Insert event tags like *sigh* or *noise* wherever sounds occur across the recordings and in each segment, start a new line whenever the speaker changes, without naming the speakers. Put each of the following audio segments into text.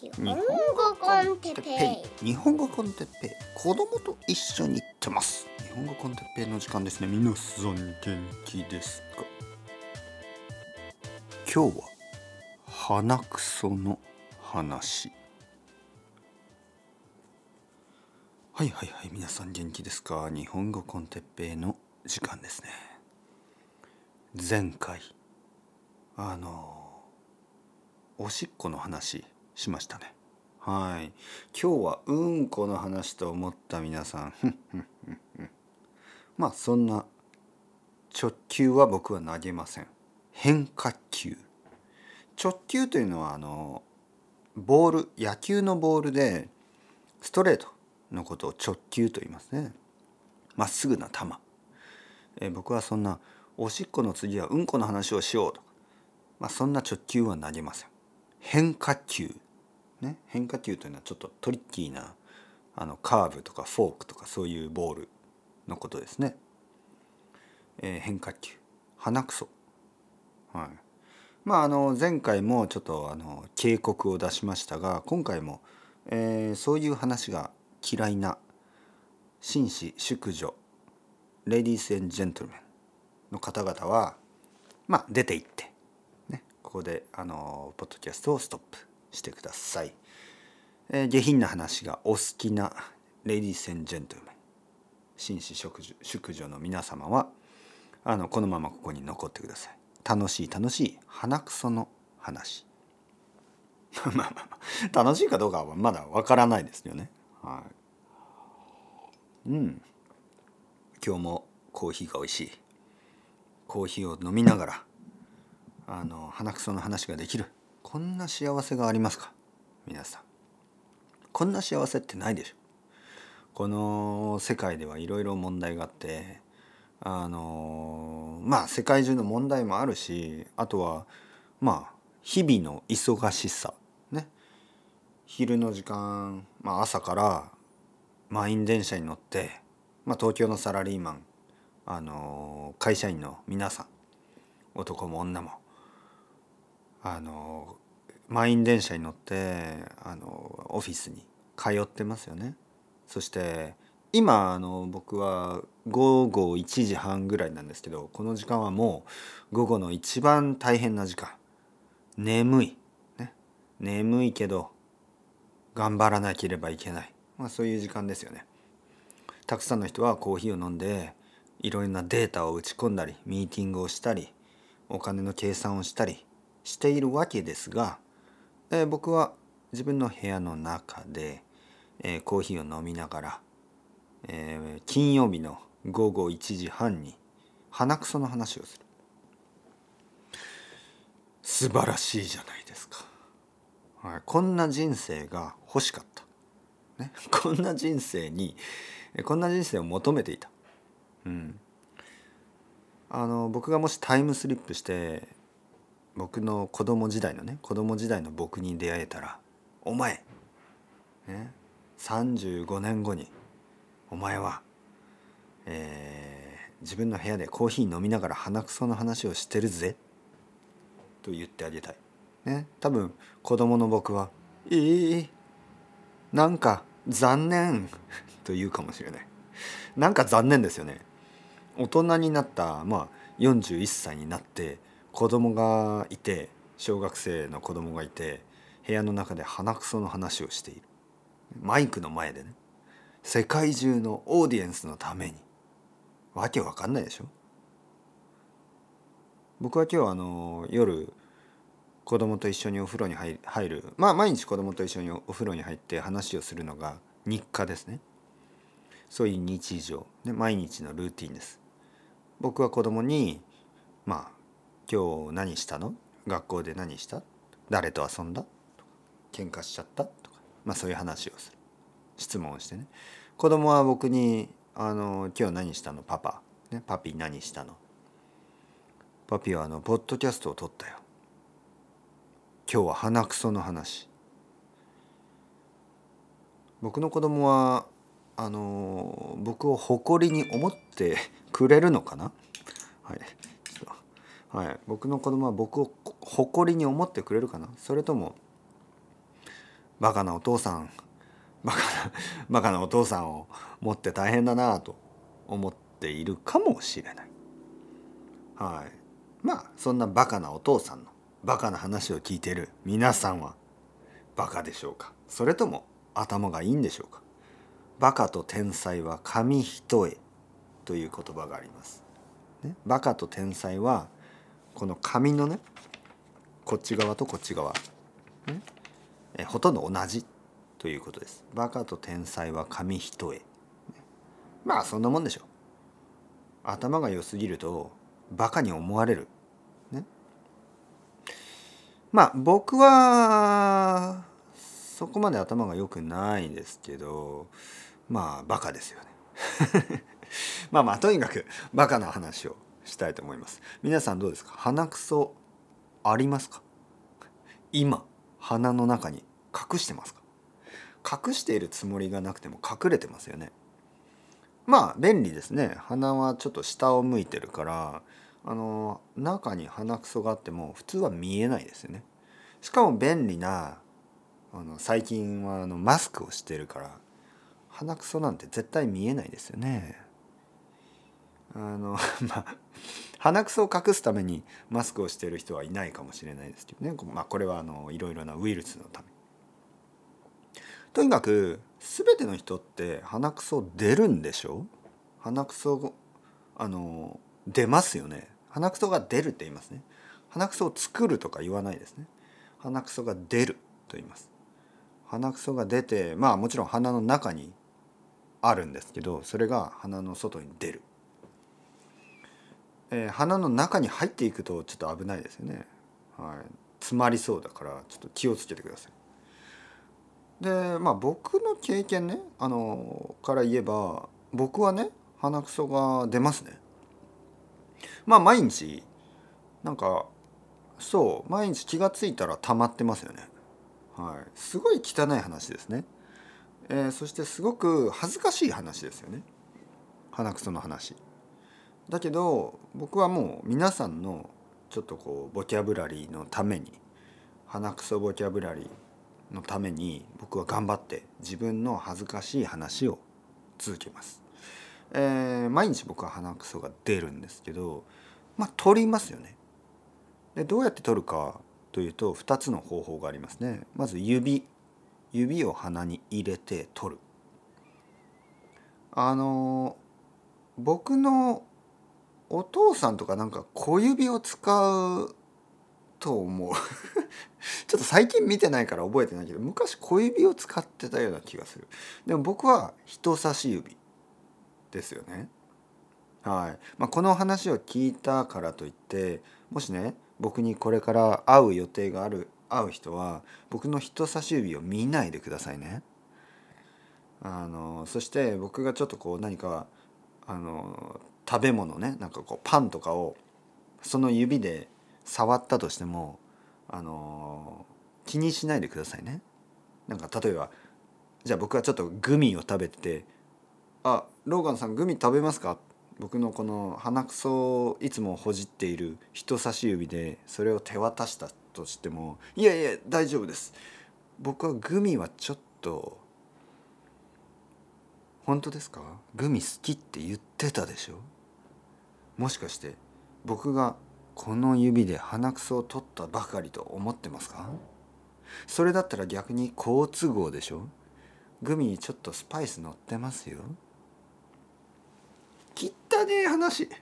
日本語コンテッペイ。
日本語コンテッペイ。子供と一緒に行ってます。日本語コンテッペイの時間ですね。皆さん元気ですか今日は鼻くその話。はいはいはい皆さん元気ですか？日本語コンテッペイの時間ですね。前回あのおしっこの話しましたね。はい。今日はうんこの話と思った皆さん。*laughs* まあそんな直球は僕は投げません。変化球。直球というのはあのボール野球のボールでストレートのことを直球と言いますね。まっすぐな球。え僕はそんなおしっこの次はうんこの話をしようとまあ、そんな直球は投げません。変化球。ね、変化球というのはちょっとトリッキーなあのカーブとかフォークとかそういうボールのことですね。えー、変化球。鼻くそ、はい、まああの前回もちょっとあの警告を出しましたが今回も、えー、そういう話が嫌いな紳士淑女レディース・エン・ジェントルメンの方々はまあ出て行ってねここであのポッドキャストをストップ。してください。えー、下品な話がお好きなレディース・エン・ジェントルメン紳士淑女淑女の皆様はあのこのままここに残ってください。楽しい楽しい鼻くその話。*laughs* まあまあまあ楽しいかどうかはまだわからないですよね。はい。うん。今日もコーヒーが美味しい。コーヒーを飲みながらあの鼻くその話ができる。こんな幸せがありますか？皆さん。こんな幸せってないでしょ。この世界ではいろいろ問題があってあのまあ世界中の問題もあるしあとはまあ日々の忙しさ。ね。昼の時間、まあ、朝から満員電車に乗って、まあ、東京のサラリーマンあの会社員の皆さん男も女もあの満員電車に乗ってあのオフィスに通ってますよね。そして今あの僕は午後1時半ぐらいなんですけどこの時間はもう午後の一番大変な時間眠い、ね、眠いけど頑張らなければいけない、まあ、そういう時間ですよね。たくさんの人はコーヒーを飲んでいろいろなデータを打ち込んだりミーティングをしたりお金の計算をしたりしているわけですが、えー、僕は自分の部屋の中で、えー、コーヒーを飲みながら、えー、金曜日の午後1時半に鼻くその話をする。素晴らしいじゃないですか、はい、こんな人生が欲しかった、ね、*laughs* こんな人生にこんな人生を求めていた、うん、あの僕がもしタイムスリップして僕の子供時代のね子供時代の僕に出会えたら「お前、ね、35年後にお前は、えー、自分の部屋でコーヒー飲みながら鼻くその話をしてるぜ」と言ってあげたい。ね、多分子供の僕は「ええー、なんか残念」*laughs* と言うかもしれない。なんか残念ですよね。大人になったまあ41歳になって子供がいて小学生の子供がいて部屋の中で鼻くその話をしている。マイクの前でね。世界中のオーディエンスのために。わけわかんないでしょ。僕は今日あの夜子供と一緒にお風呂に入る。まあ毎日子供と一緒にお風呂に入って話をするのが日課ですね。そういう日常、ね、毎日のルーティンです。僕は子供にまあ今日何したの？学校で何した？誰と遊んだ？とか喧嘩しちゃった？とかまあそういう話をする。質問をしてね。子供は僕にあの「今日何したの？パパ」ね「パピ何したの?」「パピはあのポッドキャストを撮ったよ」「今日は鼻くその話」僕の子供はあの僕を誇りに思ってくれるのかな？はい。はい、僕の子供は僕を誇りに思ってくれるかな？それともバカなお父さんバカな *laughs* バカなお父さんを持って大変だなと思っているかもしれない。はい。まあそんなバカなお父さんのバカな話を聞いている皆さんはバカでしょうか？それとも頭がいいんでしょうか？バカと天才は紙一重という言葉があります、ね、バカと天才はこの紙のねこっち側とこっち側、えほとんど同じということです。バカと天才は紙一重。まあそんなもんでしょ。う頭が良すぎるとバカに思われる。ね？まあ僕はそこまで頭が良くないですけどまあバカですよね。*laughs* まあまあとにかくバカな話をしたいと思います。皆さんどうですか？鼻くそありますか？今鼻の中に隠してますか？隠しているつもりがなくても隠れてますよね。まあ便利ですね。鼻はちょっと下を向いてるからあの中に鼻くそがあっても普通は見えないですよね。しかも便利なあの最近はあのマスクをしてるから鼻くそなんて絶対見えないですよね。あの *laughs* まあ鼻くそを隠すためにマスクをしている人はいないかもしれないですけどね、まあ、これはあのいろいろなウイルスのため。とにかく全ての人って鼻くそ出るんでしょ？鼻くそあの出ますよね。鼻くそが出るって言いますね。鼻くそを作るとか言わないですね。鼻くそが出ると言います。鼻くそが出てまあもちろん鼻の中にあるんですけどそれが鼻の外に出る、えー、鼻の中に入っていくとちょっと危ないですよね。はい。詰まりそうだからちょっと気をつけてください。でまあ僕の経験ねあのから言えば僕はね鼻くそが出ますね。まあ毎日なんかそう毎日気が付いたら溜まってますよね。はい。すごい汚い話ですね、えー、そしてすごく恥ずかしい話ですよね。鼻くその話。だけど僕はもう皆さんのちょっとこうボキャブラリーのために鼻くそボキャブラリーのために僕は頑張って自分の恥ずかしい話を続けます。えー、毎日僕は鼻くそが出るんですけどまあ取りますよね。でどうやって取るかというと2つの方法がありますね。まず指指を鼻に入れて取る。あの僕のお父さんとかなんか小指を使うと思う。*laughs* ちょっと最近見てないから覚えてないけど昔小指を使ってたような気がする。でも僕は人差し指ですよね。はい。まあ、この話を聞いたからといってもしね僕にこれから会う予定がある会う人は僕の人差し指を見ないでくださいね。あのそして僕がちょっとこう何かあの食べ物ねなんかこうパンとかをその指で触ったとしてもあの気にしないでくださいね。なんか例えばじゃあ僕はちょっとグミを食べてて「あローガンさんグミ食べますか?」僕のこの鼻くそをいつもほじっている人差し指でそれを手渡したとしても「いやいや大丈夫です」僕はグミはちょっと本当ですか？グミ好きって言ってたでしょ？もしかして僕がこの指で鼻くそを取ったばかりと思ってますか？それだったら逆に好都合でしょ？グミにちょっとスパイス乗ってますよ？きったねえ話。*laughs*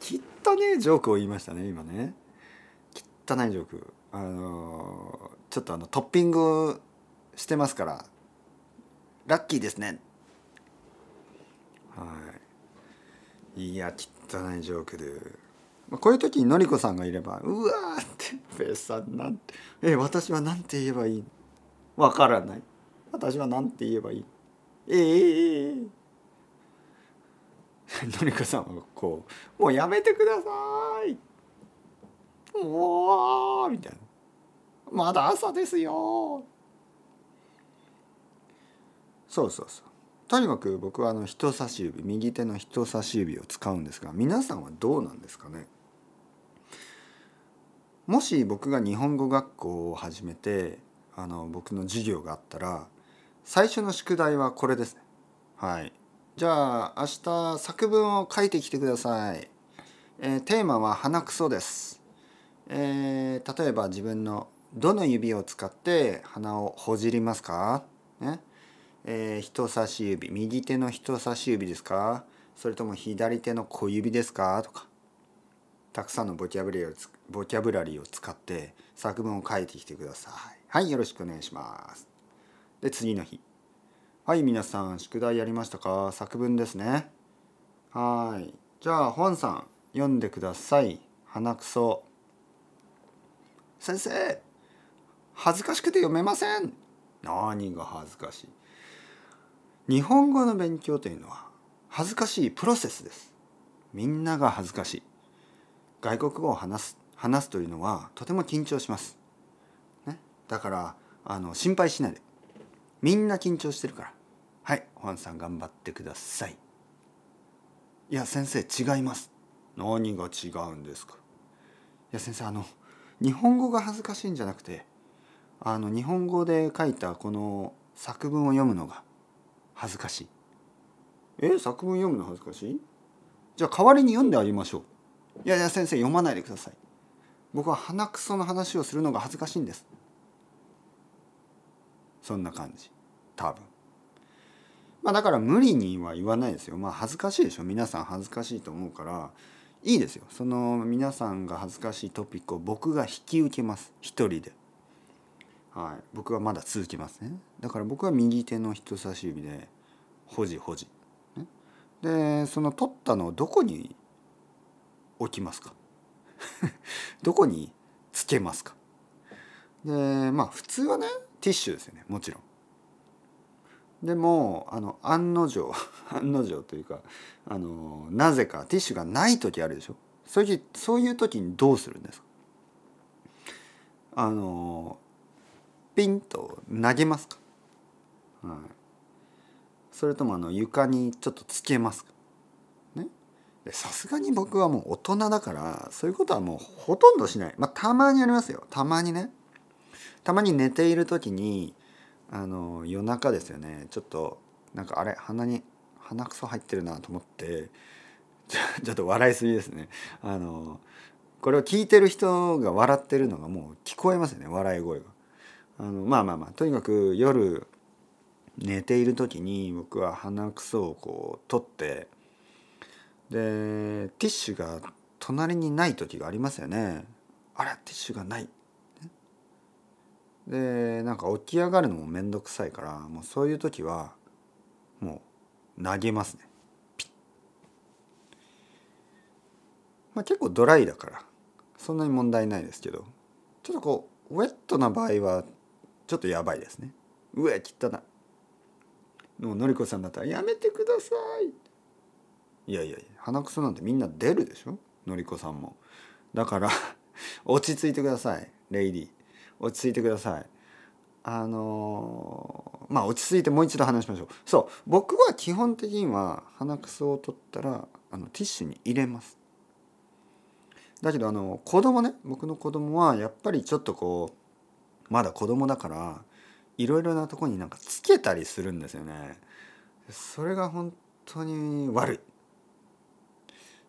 きったねえジョークを言いましたね今ね。きったないジョーク。あのー、ちょっとあのトッピングしてますから。ラッキーですね。はい。いや汚いジョークで、まあ、こういう時にのりこさんがいれば「うわ!」って「ペーさんなんてえ私は何て言えばいい？わからない。私は何て言えばいい？ええええ *laughs* のりこさんはこう「もうやめてください」「もう」みたいな「まだ朝ですよ」そうそうそう。とにかく僕はあの人差し指右手の人差し指を使うんですが皆さんはどうなんですかね？もし僕が日本語学校を始めてあの僕の授業があったら最初の宿題はこれですね。はい。じゃあ明日作文を書いてきてください、えー、テーマは鼻くそです、えー、例えば自分のどの指を使って鼻をほじりますか、ね。えー、人差し指右手の人差し指ですか？それとも左手の小指ですか？とか。たくさんのボキャブラリーをボキャブラリーを使って作文を書いてきてください。はいよろしくお願いします。で次の日。はい皆さん宿題やりましたか？作文ですね。はい。じゃあ本さん読んでください。鼻くそ。先生恥ずかしくて読めません。何が恥ずかしい？日本語の勉強というのは恥ずかしいプロセスです。みんなが恥ずかしい。外国語を話す話すというのはとても緊張します、ね、だからあの心配しないで。みんな緊張してるから。はいホアンさん頑張ってください。いや先生違います。何が違うんですか。いや先生あの日本語が恥ずかしいんじゃなくてあの日本語で書いたこの作文を読むのが恥ずかしい。え作文読むの恥ずかしい？じゃあ代わりに読んであげましょう。いやいや先生読まないでください。僕は鼻くその話をするのが恥ずかしいんです。そんな感じ。多分。まあだから無理には言わないですよ。まあ恥ずかしいでしょ。皆さん恥ずかしいと思うから。いいですよ。その皆さんが恥ずかしいトピックを僕が引き受けます。一人で。はい。僕はまだ続きますね。だから僕は右手の人差し指でほじほじ、ね、でその取ったのをどこに置きますか？*laughs* どこにつけますか？でまあ普通はねティッシュですよねもちろん。でもあの案の定 *laughs* 案の定というかあのなぜかティッシュがない時あるでしょ？そういうそういう時にどうするんですか？あのピンと投げますか、はい、それともあの床にちょっとつけますか？さすがに僕はもう大人だからそういうことはもうほとんどしない。まあたまにありますよ。たまにね。たまに寝ている時にあの夜中ですよね。ちょっとなんかあれ鼻に鼻くそ入ってるなと思って *laughs* ちょっと笑いすぎですね。あのこれを聞いてる人が笑ってるのがもう聞こえますよね。笑い声が。あのまあまあまあとにかく夜寝ている時に僕は鼻くそをこう取ってでティッシュが隣にない時がありますよね。あらティッシュがない。でなんか起き上がるのも面倒くさいからもうそういう時はもう投げますね、まあ、結構ドライだからそんなに問題ないですけどちょっとこうウェットな場合はちょっとやばいですね。うわ汚いもうのりこさんだったら「やめてください」いやいやいや鼻くそなんてみんな出るでしょ？のりこさんも。だから *laughs* 落ち着いてくださいレイディ。落ち着いてください。あのまあ落ち着いてもう一度話しましょう。そう僕は基本的には鼻くそを取ったらあのティッシュに入れます。だけどあの子供ね僕の子供はやっぱりちょっとこうまだ子供だからいろいろなとこになんかつけたりするんですよね。それが本当に悪い。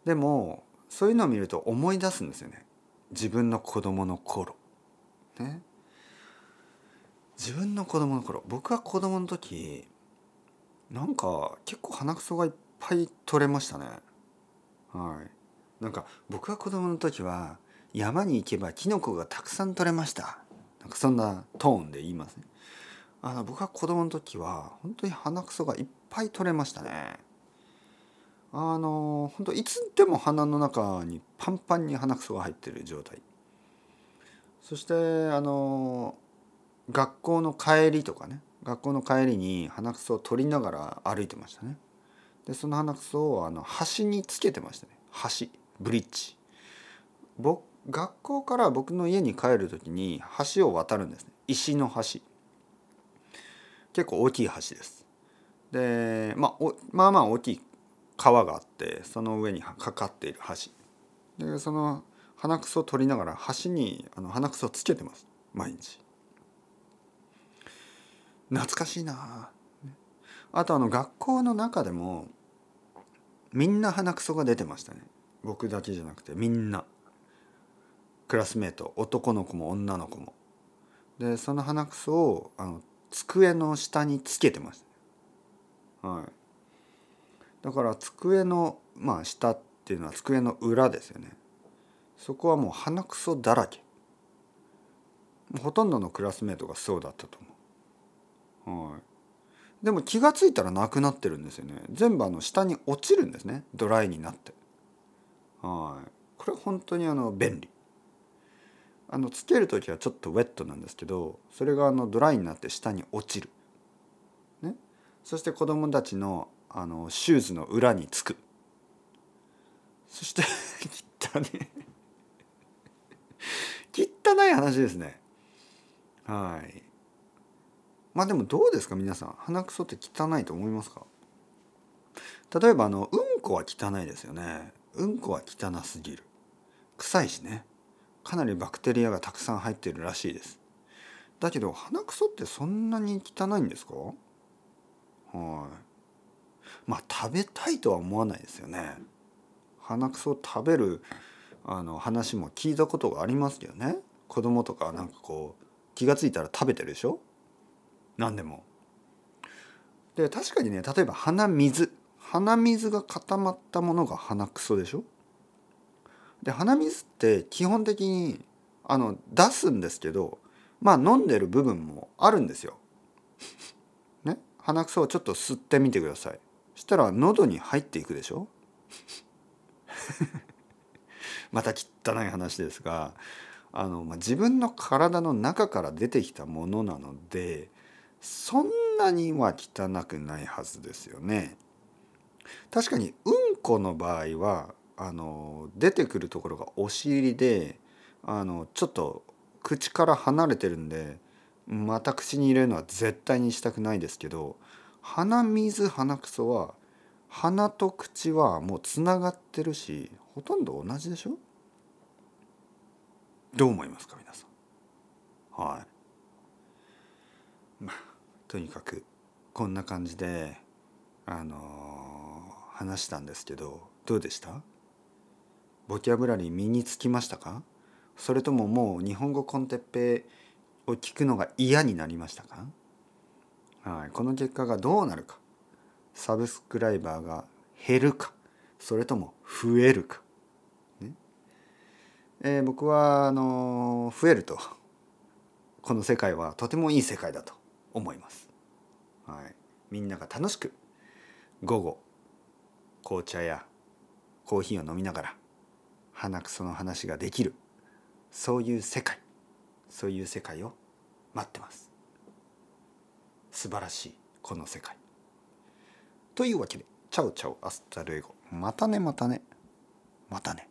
でもそういうのを見ると思い出すんですよね。自分の子供の頃。ね。自分の子供の頃。僕は子供の時なんか結構鼻くそがいっぱい取れましたね。はい。なんか僕が子供の時は山に行けばキノコがたくさん取れました。なんかそんなトーンで言いますね。あの僕が子供の時は本当に鼻くそがいっぱい取れましたね。あの本当いつでも鼻の中にパンパンに鼻くそが入ってる状態。そしてあの学校の帰りとかね学校の帰りに鼻くそを取りながら歩いてましたね。でその鼻くそをあの橋につけてましたね。橋ブリッジ。僕学校から僕の家に帰る時に橋を渡るんですね。石の橋。結構大きい橋です。で、まあ、まあまあ大きい川があってその上にかかっている橋。でその鼻くそを取りながら端にあの鼻くそをつけてます。毎日。懐かしいなあとあの学校の中でもみんな鼻くそが出てましたね。僕だけじゃなくてみんな。クラスメート男の子も女の子も。でその鼻くそをあの机の下につけてました、はい、だから机のまあ下っていうのは机の裏ですよね。そこはもう鼻くそだらけ。ほとんどのクラスメートがそうだったと思う、はい、でも気が付いたらなくなってるんですよね。全部あの下に落ちるんですね。ドライになって。はい。これ本当にあの便利。あのつける時はちょっとウェットなんですけどそれがあのドライになって下に落ちる、ね、そして子供たちのあのシューズの裏につく。そして *laughs* 汚ね *laughs* 汚い話ですね。はい。まあでもどうですか皆さん。鼻くそって汚いと思いますか？例えばあのうんこは汚いですよね。うんこは汚すぎる。臭いしね。かなりバクテリアがたくさん入っているらしいです。だけど鼻くそってそんなに汚いんですか？はい。まあ食べたいとは思わないですよね。鼻くそを食べるあの話も聞いたことがありますけどね。子供とかなんかこう気が付いたら食べてるでしょ？何でも。で確かにね例えば鼻水。鼻水が固まったものが鼻くそでしょ？で鼻水って基本的にあの出すんですけどまあ飲んでる部分もあるんですよ。*laughs* ね？鼻くそをちょっと吸ってみてください。したら喉に入っていくでしょ？*laughs* また汚い話ですがあの、まあ、自分の体の中から出てきたものなのでそんなには汚くないはずですよね。確かにうんこの場合はあの出てくるところがお尻であのちょっと口から離れてるんでまた口に入れるのは絶対にしたくないですけど鼻水鼻くそは鼻と口はもうつながってるしほとんど同じでしょ？どう思いますか皆さん？はい。まあとにかくこんな感じであのー、話したんですけどどうでした？ボキャブラリー身につきましたか？それとももう日本語コンテッペを聞くのが嫌になりましたか？はい。この結果がどうなるか。サブスクライバーが減るか。それとも増えるか、ね。えー、僕はあの、増えると。この世界はとてもいい世界だと思います。はい、みんなが楽しく午後紅茶やコーヒーを飲みながら鼻くその話ができる。そういう世界。そういう世界を待ってます。素晴らしいこの世界。というわけでチャオチャオ hasta luego。またねまたね。またね。